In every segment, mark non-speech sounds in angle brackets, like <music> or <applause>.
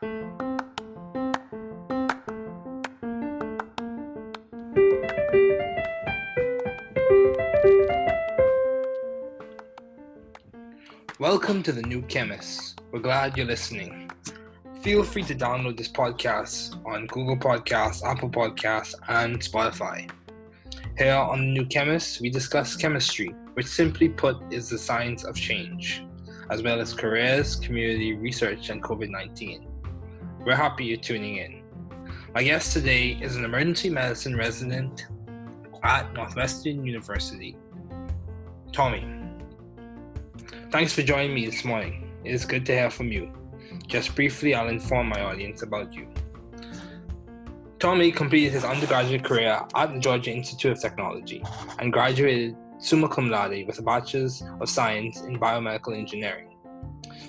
Welcome to the New Chemist. We're glad you're listening. Feel free to download this podcast on Google Podcasts, Apple Podcasts, and Spotify. Here on the New Chemist, we discuss chemistry, which simply put is the science of change, as well as careers, community research, and COVID 19. We're happy you're tuning in. My guest today is an emergency medicine resident at Northwestern University, Tommy. Thanks for joining me this morning. It is good to hear from you. Just briefly, I'll inform my audience about you. Tommy completed his undergraduate career at the Georgia Institute of Technology and graduated summa cum laude with a Bachelor's of Science in Biomedical Engineering.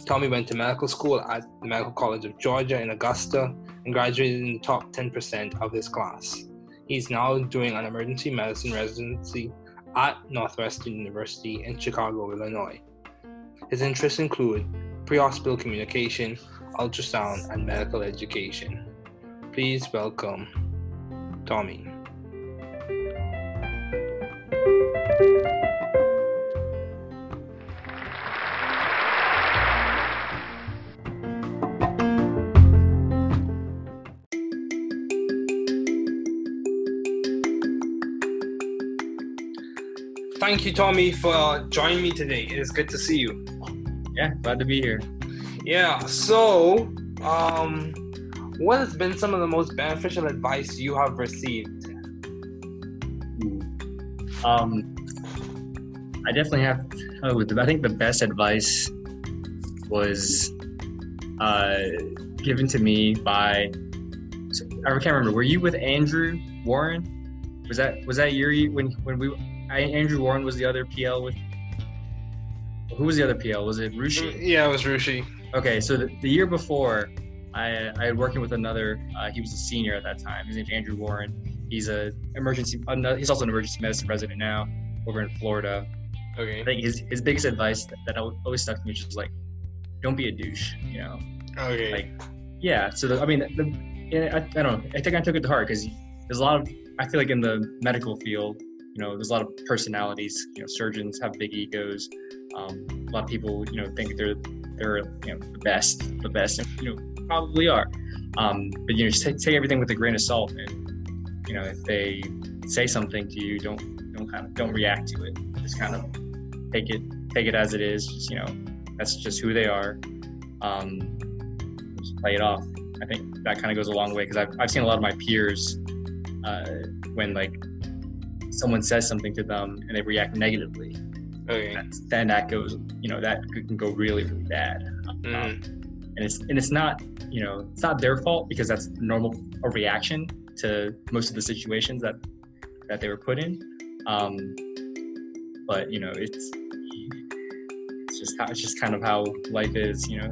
Tommy went to medical school at the Medical College of Georgia in Augusta and graduated in the top 10% of his class. He's now doing an emergency medicine residency at Northwestern University in Chicago, Illinois. His interests include pre-hospital communication, ultrasound, and medical education. Please welcome Tommy. Thank you, Tommy, for joining me today. It is good to see you. Yeah, glad to be here. Yeah, so um, what has been some of the most beneficial advice you have received? Um, I definitely have. Oh, I think the best advice was uh, given to me by. I can't remember. Were you with Andrew Warren? Was that was that year when when we Andrew Warren was the other PL with? Who was the other PL? Was it Rushi? Yeah, it was Rushi. Okay, so the, the year before, I, I had working with another. Uh, he was a senior at that time. His name's Andrew Warren. He's a emergency. He's also an emergency medicine resident now over in Florida. Okay. I think his, his biggest advice that, that always stuck to me was just like, don't be a douche. You know. Okay. Like, yeah. So the, I mean, the, I, I don't know. I think I took it to heart because there's a lot of. I feel like in the medical field, you know, there's a lot of personalities. You know, surgeons have big egos. Um, a lot of people, you know, think they're they're you know the best, the best, and you know probably are. Um, but you know, just take, take everything with a grain of salt, and you know, if they say something to you, don't don't kind of don't react to it. Just kind of take it take it as it is. Just you know, that's just who they are. Um, just play it off. I think that kind of goes a long way because I've I've seen a lot of my peers uh, when like someone says something to them and they react negatively. Okay. Then that goes, you know, that can go really, really bad. Mm. Um, and it's and it's not, you know, it's not their fault because that's normal a reaction to most of the situations that that they were put in. Um, but you know, it's it's just how, it's just kind of how life is. You know,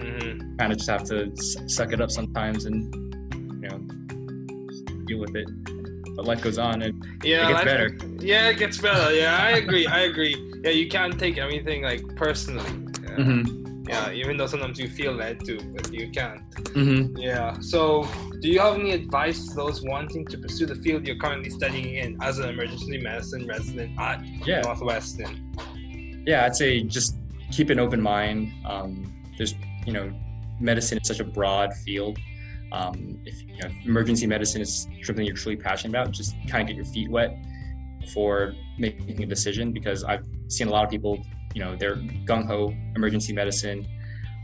Mm-hmm. kind of just have to suck it up sometimes and you know deal with it. But life goes on and Yeah, it gets better. Yeah, it gets better. Yeah, I agree. I agree. Yeah, you can't take everything like personally. Yeah. Mm-hmm. yeah, even though sometimes you feel that too, but you can't. Mm-hmm. Yeah. So, do you have any advice to those wanting to pursue the field you're currently studying in as an emergency medicine resident at Yeah. Northwestern? yeah i'd say just keep an open mind um, there's you know medicine is such a broad field um, if you know emergency medicine is something you're truly passionate about just kind of get your feet wet before making a decision because i've seen a lot of people you know they're gung-ho emergency medicine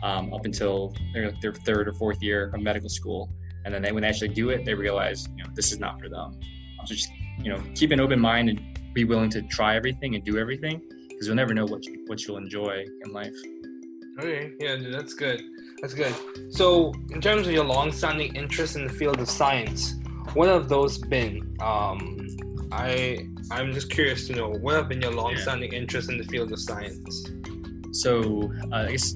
um, up until their, their third or fourth year of medical school and then they, when they actually do it they realize you know this is not for them so just you know keep an open mind and be willing to try everything and do everything because you'll never know what you, what you'll enjoy in life. Okay, yeah, dude, that's good. That's good. So, in terms of your long-standing interest in the field of science, what have those been? Um, I I'm just curious to know what have been your long-standing interest in the field of science. So uh, I guess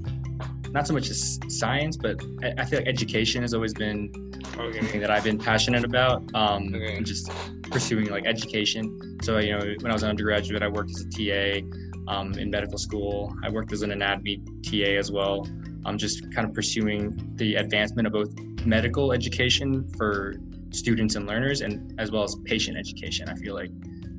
not so much as science, but I, I feel like education has always been Okay. something that I've been passionate about. Um, Okay. just pursuing like education. So you know, when I was an undergraduate, I worked as a TA um, in medical school. I worked as an anatomy TA as well. I'm just kind of pursuing the advancement of both medical education for students and learners, and as well as patient education. I feel like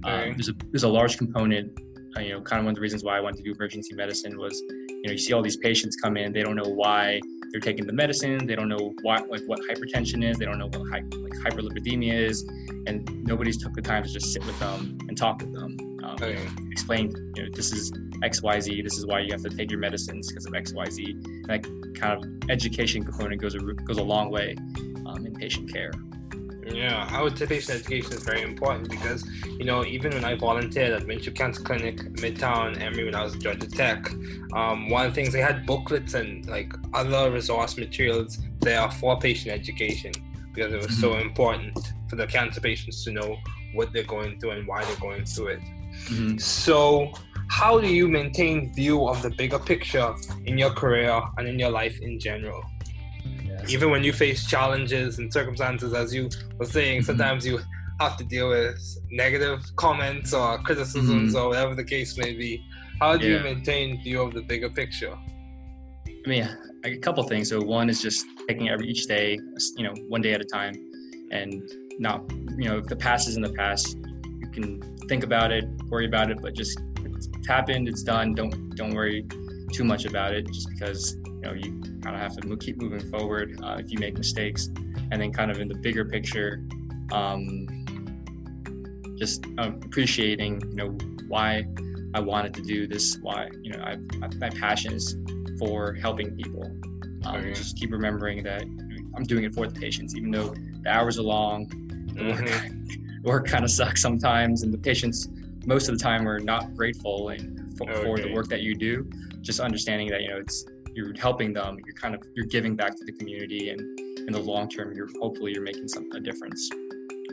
um, there's a there's a large component. Uh, you know, kind of one of the reasons why I wanted to do emergency medicine was, you know, you see all these patients come in, they don't know why they're taking the medicine, they don't know what like what hypertension is, they don't know what hy- like hyperlipidemia is, and nobody's took the time to just sit with them and talk with them, um, okay. explain, you know, this is X Y Z, this is why you have to take your medicines because of X Y Z. And that kind of education component goes a goes a long way um, in patient care. Yeah, I would say patient education is very important because, you know, even when I volunteered at Winship Cancer Clinic, Midtown, Emory, when I was at Georgia Tech, um, one of the things they had booklets and like other resource materials there for patient education because it was mm-hmm. so important for the cancer patients to know what they're going through and why they're going through it. Mm-hmm. So, how do you maintain view of the bigger picture in your career and in your life in general? even when you face challenges and circumstances, as you were saying, mm-hmm. sometimes you have to deal with negative comments or criticisms mm-hmm. or whatever the case may be. How do yeah. you maintain view of the bigger picture? I mean, a couple things. So one is just taking every each day, you know, one day at a time, and not, you know, if the past is in the past, you can think about it, worry about it, but just it's happened, it's done. Don't don't worry too much about it, just because you know you kind of have to keep moving forward uh, if you make mistakes and then kind of in the bigger picture um, just uh, appreciating you know why i wanted to do this why you know I, my passion is for helping people um, okay. just keep remembering that i'm doing it for the patients even though the hours are long the mm-hmm. work <laughs> kind of sucks sometimes and the patients most of the time are not grateful and for, okay. for the work that you do. Just understanding that you know it's you're helping them you're kind of you're giving back to the community and in the long term you're hopefully you're making some a difference.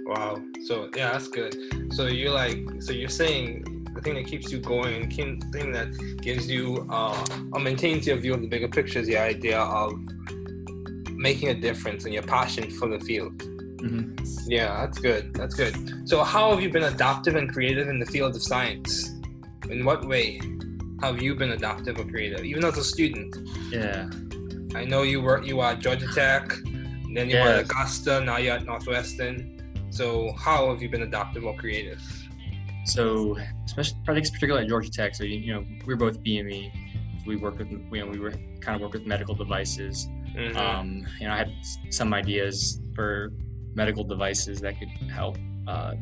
Wow. So yeah that's good. So you're like so you're saying the thing that keeps you going and the thing that gives you uh, or maintains your view of the bigger picture is the idea of making a difference and your passion for the field mm-hmm. yeah that's good that's good so how have you been adaptive and creative in the field of science in what way have you been adaptive or creative, even as a student? Yeah. I know you were you are at Georgia Tech, then you yes. were at Augusta, now you're at Northwestern. So how have you been adaptive or creative? So, especially projects, particularly at Georgia Tech. So you, you know we're both BME. we work with you know we were kind of work with medical devices. Mm-hmm. Um, you know I had some ideas for medical devices that could help uh,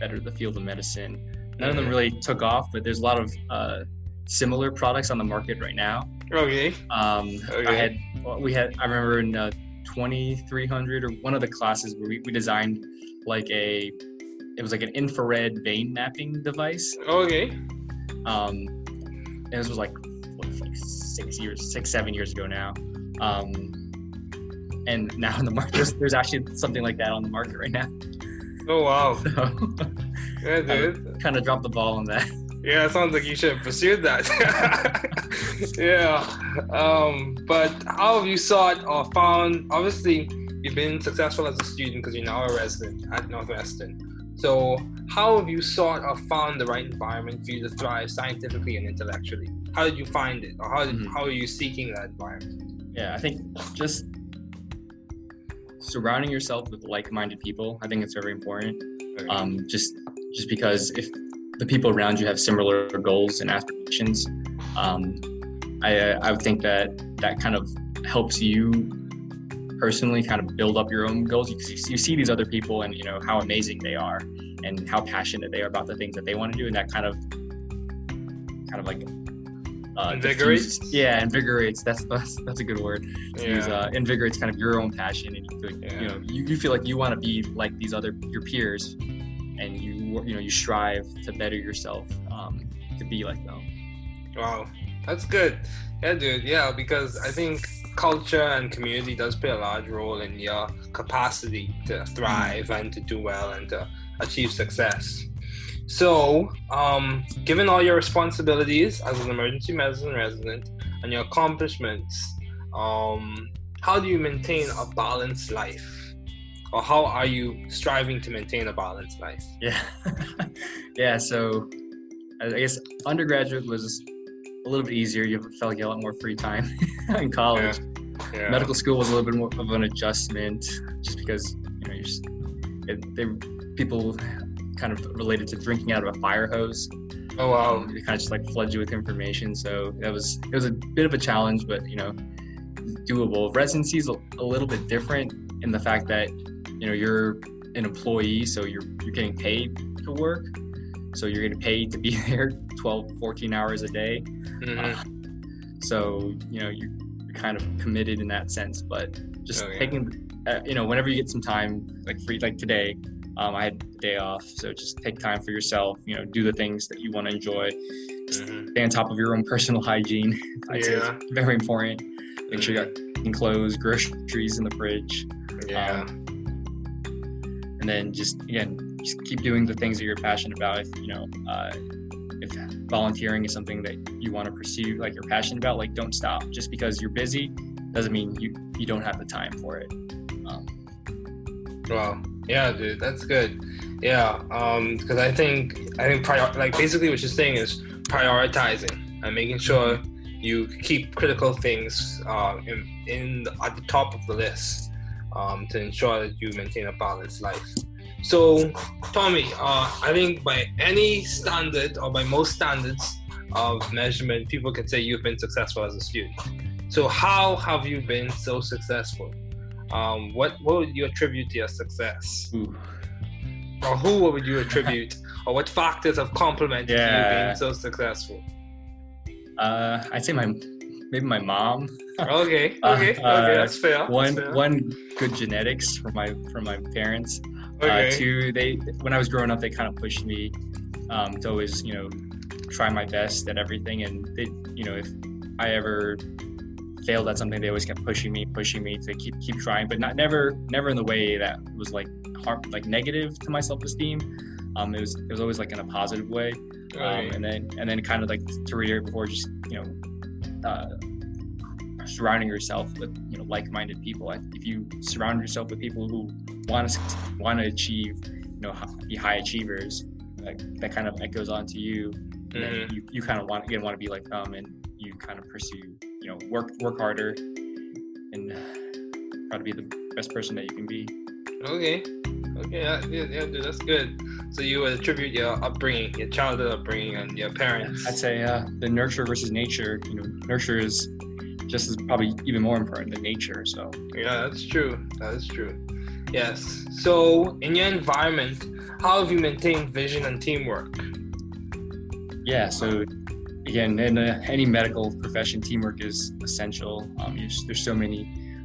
better the field of medicine. None of them mm-hmm. really took off, but there's a lot of uh, similar products on the market right now. Okay. Um, okay. I had we had I remember in uh, 2300 or one of the classes where we, we designed like a it was like an infrared vein mapping device. Okay. Um, and this was like what, like six years, six seven years ago now. Um, and now in the market, there's, there's actually something like that on the market right now. Oh wow! <laughs> So, yeah, dude. Kind of dropped the ball on that. Yeah, it sounds like you should have pursued that. <laughs> yeah. Um, but how have you sought or found? Obviously, you've been successful as a student because you're now a resident at Northwestern. So, how have you sought or found the right environment for you to thrive scientifically and intellectually? How did you find it, or how did, mm-hmm. how are you seeking that environment? Yeah, I think just surrounding yourself with like-minded people. I think it's very important. Um, just just because if the people around you have similar goals and aspirations, um, I, I would think that that kind of helps you personally kind of build up your own goals. You, you see these other people and you know how amazing they are and how passionate they are about the things that they want to do, and that kind of kind of like uh, invigorates. Diffuse, yeah, invigorates. That's that's that's a good word. Yeah. Use, uh, invigorates kind of your own passion, and you feel like, yeah. you know you, you feel like you want to be like these other your peers, and you you know you strive to better yourself um, to be like them. Wow, that's good. Yeah, dude. Yeah, because I think culture and community does play a large role in your capacity to thrive and to do well and to achieve success. So, um, given all your responsibilities as an emergency medicine resident and your accomplishments, um, how do you maintain a balanced life? or how are you striving to maintain a balanced life? Yeah, <laughs> yeah. So I guess undergraduate was a little bit easier. You felt like you had a lot more free time <laughs> in college. Yeah. Yeah. Medical school was a little bit more of an adjustment, just because you know you're just, it, they people kind of related to drinking out of a fire hose. Oh wow. Um, it kind of just like floods you with information. So that was it was a bit of a challenge, but you know, doable. Residency is a, a little bit different in the fact that you know you're an employee, so you're you're getting paid to work. So you're getting paid to be <laughs> there 12, 14 hours a day. Mhm. Uh, so you know you're, you're kind of committed in that sense. But just Oh, yeah. taking, uh, you know, whenever you get some time, like free, like today, um, I had the day off, so just take time for yourself. You know, do the things that you want to enjoy. Mhm. Stay on top of your own personal hygiene. <laughs> I'd Yeah. it's very important. Make sure you got clean clothes, groceries in the fridge, Yeah. um, and then just again, just keep doing the things that you're passionate about. If you know, uh, if volunteering is something that you want to pursue, like you're passionate about, like don't stop. Just because you're busy doesn't mean you you don't have the time for it. Um, Wow. Yeah, dude, that's good. Yeah, um, because I think I think prior like basically what you're saying is prioritizing and making sure you keep critical things uh, in, in the, at the top of the list um, to ensure that you maintain a balanced life. So, Tommy, uh, I think by any standard or by most standards of measurement, people can say you've been successful as a student. So, how have you been so successful? Um, what what would you attribute to your success, ooh. or who would you attribute, or what factors have complemented you being so successful? Uh, I'd say my maybe my mom. Okay, <laughs> Uh, okay, uh, okay, that's fair. that's One fair. one good genetics from my from my parents. okay. Uh, two, they when I was growing up, they kind of pushed me um, to always, you know, try my best at everything. And they, you know, if I ever failed at something, they always kept pushing me, pushing me to keep keep trying, but not never never in the way that was like harm, like negative to my self esteem. Um, it was it was always like in a positive way. Um, and then and then kind of like to reiterate before, just you know. Uh, surrounding yourself with you know like-minded people if you surround yourself with people who want to want to achieve you know be high achievers like, that kind of echoes onto you and then Mhm. you, you kind of want again want to be like them and you kind of pursue you know work work harder and try to be the best person that you can be Okay. Okay. Yeah, yeah, yeah, dude, that's good. So you attribute your upbringing, your childhood upbringing, and your parents. i'd say uh, the nurture versus nature you know nurture is just as probably even more important than nature so Yeah, that's true. That is true. Yes. So in your environment, how have you maintained vision and teamwork? Yeah, so again, in uh, any medical profession, teamwork is essential. Um, there's so many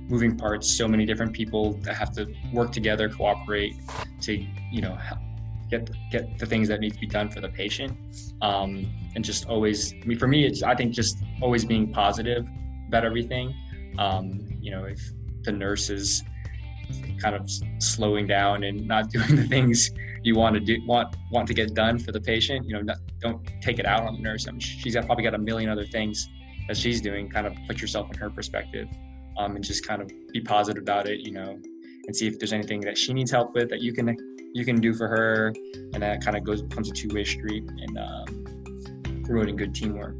moving parts, so many different people that have to work together, cooperate to, you know, get get the things that need to be done for the patient. Um, and just always, I mean, for me, it's I think just always being positive about everything. Um, you know, if the nurses kind of slowing down and not <laughs> doing the things you want to do want want to get done for the patient you know not, don't take it out on the nurse. I mean she's got, probably got a million other things that she's doing kind of put yourself in her perspective um, and just kind of be positive about it you know and see if there's anything that she needs help with that you can you can do for her. And that kind of goes becomes a two-way street and um, promoting good teamwork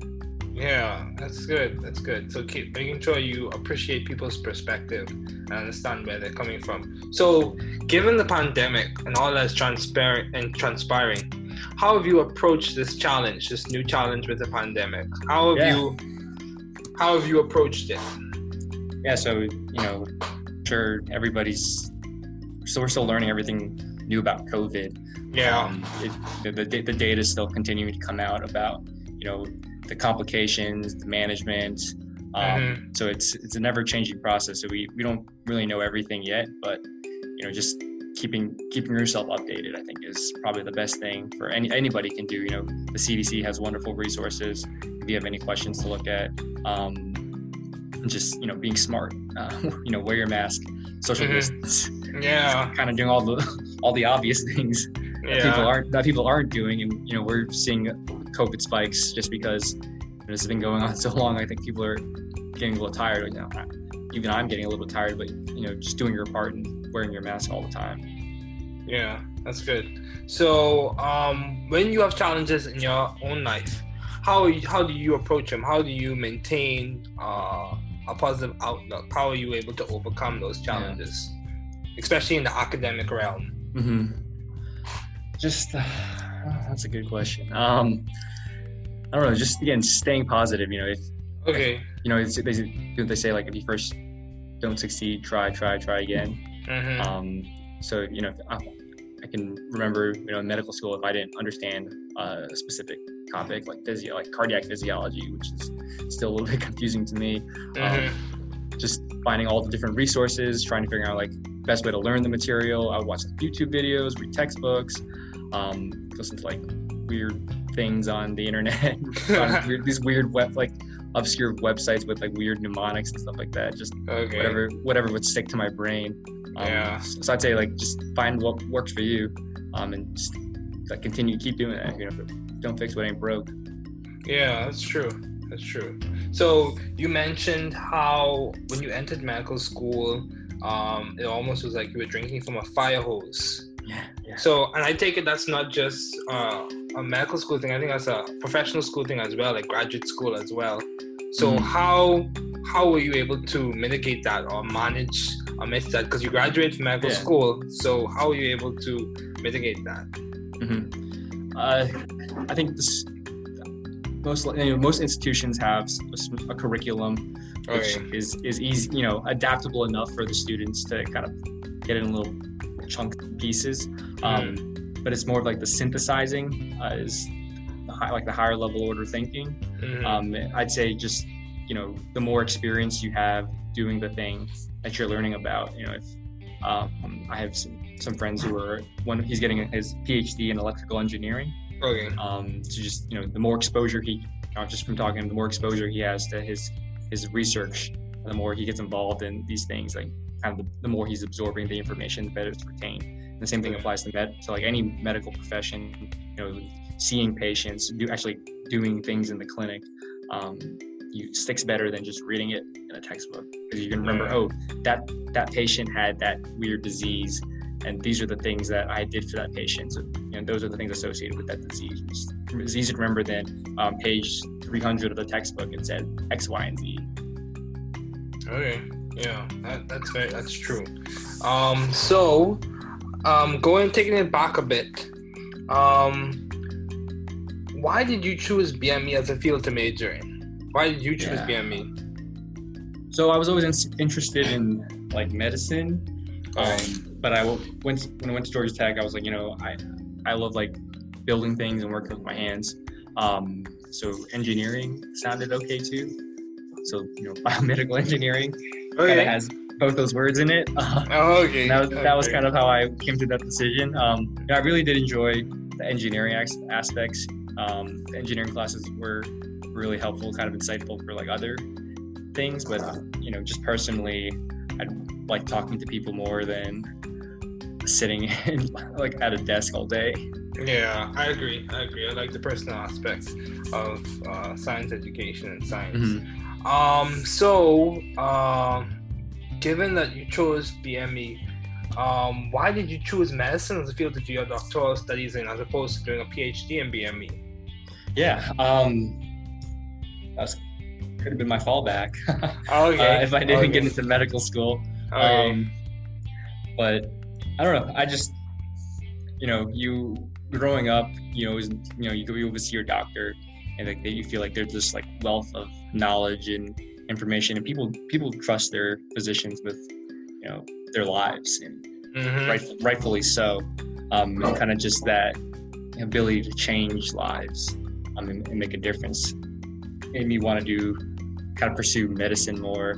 Yeah, that's good. That's good. So keep making sure you appreciate people's perspective and understand where they're coming from. So, given the pandemic and all that's transparent and transpiring, how have you approached this challenge, this new challenge with the pandemic? How have Yeah. you how have you approached it? yeah so you know sure everybody's so we're still learning everything new about covid Yeah. Um, it, the, the, the data is still continuing to come out about you know the complications, the management. Um, Mhm. So it's it's a never changing process. So we, we don't really know everything yet, but you know just keeping keeping yourself updated I think is probably the best thing for any anybody can do. You know the CDC has wonderful resources if you have any questions to look at. Um, and just you know being smart. Uh, <laughs> you know wear your mask, social Mhm. distance, Yeah. <laughs> kind of doing all the <laughs> all the obvious things that people aren't that people aren't doing and you know we're seeing covid spikes just because this has been going on <laughs> so long i think people are getting a little tired you know even i'm getting a little bit tired but you know just doing your part and wearing your mask all the time Yeah, that's good. So, um, when you have challenges in your own life, how how do you approach them? How do you maintain uh, a positive outlook? How are you able to overcome those challenges, yeah. especially in the academic realm? Mm-hmm. Just uh, that's a good question. Um, I don't know. Just again, staying positive. You know, if okay, you know, it's, they they say like if you first don't succeed, try, try, try again. Mm-hmm. Um, so you know, I, I, can remember you know in medical school if I didn't understand uh, a specific topic like physio, like cardiac physiology, which is still a little <laughs> bit confusing to me. Mm-hmm. Um, just finding all the different resources, trying to figure out like best way to learn the material. I would watch YouTube videos, read textbooks, um, listen to like weird things on the internet, <laughs> <laughs> weird, these weird web like obscure websites with like weird mnemonics and stuff like that. Just okay. whatever whatever would stick to my brain. Um, yeah. So I'd say like just find what works for you, um, and just like continue keep doing that. You know, don't fix what ain't broke. Yeah, that's true. That's true. So you mentioned how when you entered medical school, um, it almost was like you were drinking from a fire hose. Yeah. So, and I take it that's not just uh, a medical school thing. I think that's a professional school thing as well, like graduate school as well. So, mm. how how were you able to mitigate that or manage amidst that? Because you graduated from medical yeah. school, so how were you able to mitigate that? Mm-hmm. Uh, I think this most you know, most institutions have a, a curriculum which okay. is is easy you know adaptable enough for the students to kind of get in a little chunk pieces. Um, mm. But it's more of like the synthesizing uh, is the high, like the higher level order thinking. Mm. Um, I'd say just you know the more experience you have doing the thing that you're learning about. You know, if um, I have some, some friends who are one he's getting his PhD in electrical engineering. Okay. Um, so just you know the more exposure he, not just from talking, the more exposure he has to his his research, the more he gets involved in these things, like kind of the, the more he's absorbing the information, the better it's retained. And the same thing applies to med to like any medical profession. You know, seeing patients, do actually doing things in the clinic. Um, you sticks better than just reading it in a textbook because you can remember, oh, that that patient had that weird disease, and these are the things that I did for that patient. So, you know, those are the things associated with that disease. It's easier to remember than um, page 300 of the textbook and said X, Y, and Z. Okay. Yeah, that, that's very that's true. Um, so, um, going taking it back a bit, um, why did you choose BME as a field to major in? Why did you choose yeah. BME? So I was always in, interested in like medicine, um, but I went when I went to Georgia Tech. I was like, you know, I I love like building things and working with my hands. Um, so engineering sounded okay too. So you know, <laughs> biomedical engineering okay. kind of has both those words in it. <laughs> oh, okay. That was, okay. that was kind of how I came to that decision. Um, I really did enjoy the engineering aspects. Um, the engineering classes were really helpful, kind of insightful for like other things. But uh, you know, just personally, I like talking to people more than sitting <laughs> in, like at a desk all day. Yeah, I agree. I agree. I like the personal aspects of uh, science education and science. Mm-hmm. Um, so, uh, given that you chose BME, um, why did you choose medicine as a field to do your doctoral studies in as opposed to doing a PhD in BME? Yeah, um, that could have been my fallback. <laughs> okay. uh, if I didn't okay. get into medical school. Okay. Um, but I don't know. I just, you know, you growing up, you know, you know, you go over to see your doctor and like that you feel like there's this like wealth of knowledge and information and people people trust their physicians with you know their lives and mm-hmm. right, rightfully so um, and kind of just that ability to change lives um, and, and make a difference made me want to do kind of pursue medicine more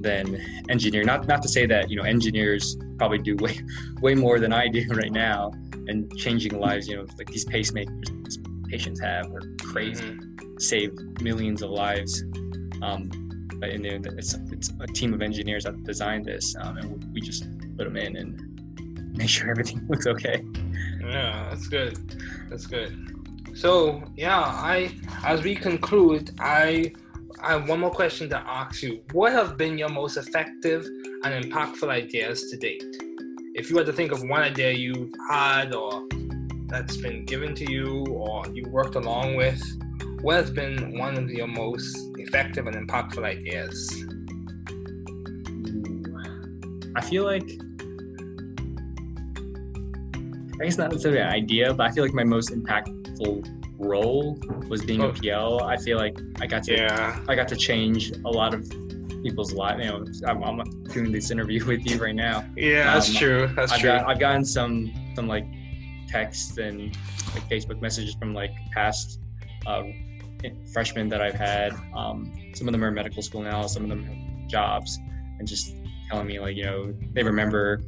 than engineer. not not to say that you know engineers probably do way <laughs> way more than I do right now and changing lives you know like these pacemakers patients have are crazy, mm-hmm. save millions of lives. Um, but in there, it's, it's a team of engineers that designed this, um, and we just put them in and make sure everything <laughs> looks okay. Yeah, that's good. That's good. So yeah, I as we conclude, I I have one more question to ask you. What have been your most effective and impactful ideas to date? If you had to think of one idea you've had or that's been given to you or you worked along with what has been one of your most effective and impactful ideas? I feel like I guess not necessarily an idea, but I feel like my most impactful role was being Oh. a PL. I feel like I got to Yeah. I got to change a lot of people's lives. You know, I'm, I'm doing this interview <laughs> with you right now. Yeah, that's Um, true. That's I've true. got I've gotten some some like texts and like Facebook messages from like past uh, freshmen that I've had. Um, some of them are in medical school now. Some of them have jobs, and just telling me like you know they remember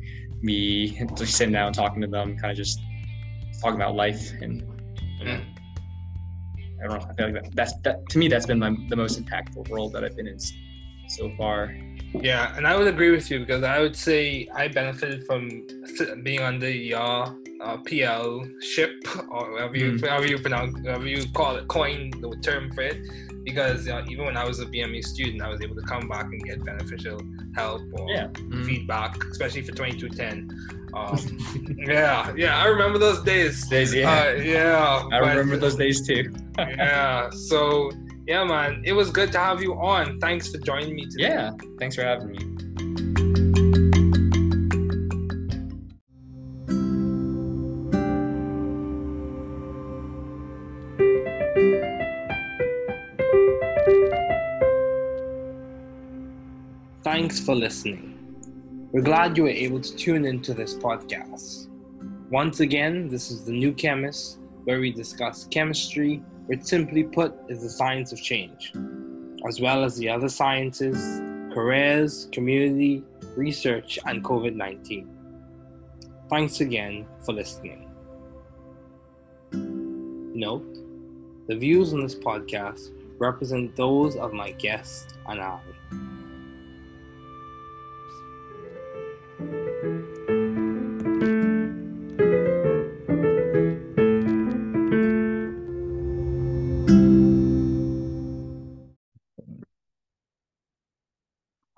me <laughs> just sitting down talking to them, kind of just talking about life and you know. Mm. I don't know. I feel like that, that's that to me. That's been my, the most impactful role that I've been in so far. Yeah, and I would agree with you because I would say I benefited from being on the uh, uh, PL ship or whatever you, Mm. however you pronounce, whatever you call it, coin the term for it. Because uh, even when I was a BME student, I was able to come back and get beneficial help or Yeah. feedback, especially for 2210. Um, <laughs> yeah, yeah, I remember those days. Days, yeah. Uh, yeah. I but- remember those days too. <laughs> yeah. So yeah, man, it was good to have you on. Thanks for joining me today. Yeah. Thanks for having me. Thanks for listening. We're glad you were able to tune into this podcast. Once again, this is The New Chemist, where we discuss chemistry, which simply put is the science of change, as well as the other sciences, careers, community, research, and COVID 19. Thanks again for listening. Note the views on this podcast represent those of my guests and I.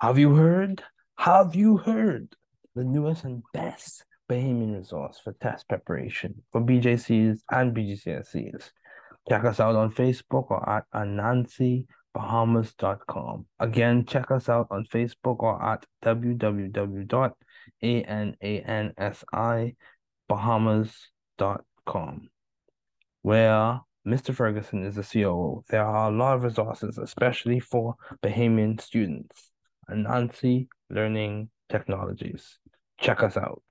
Have you heard? Have you heard? The newest and best Bahamian resource for test preparation for BJCs and BGCSEs. Check us out on Facebook or at anansibahamas.com. Again, check us out on Facebook or at www.anansibahamas.com, where Mr. Ferguson is the COO. There are a lot of resources, especially for Bahamian students. Anansi Learning Technologies. Check us out.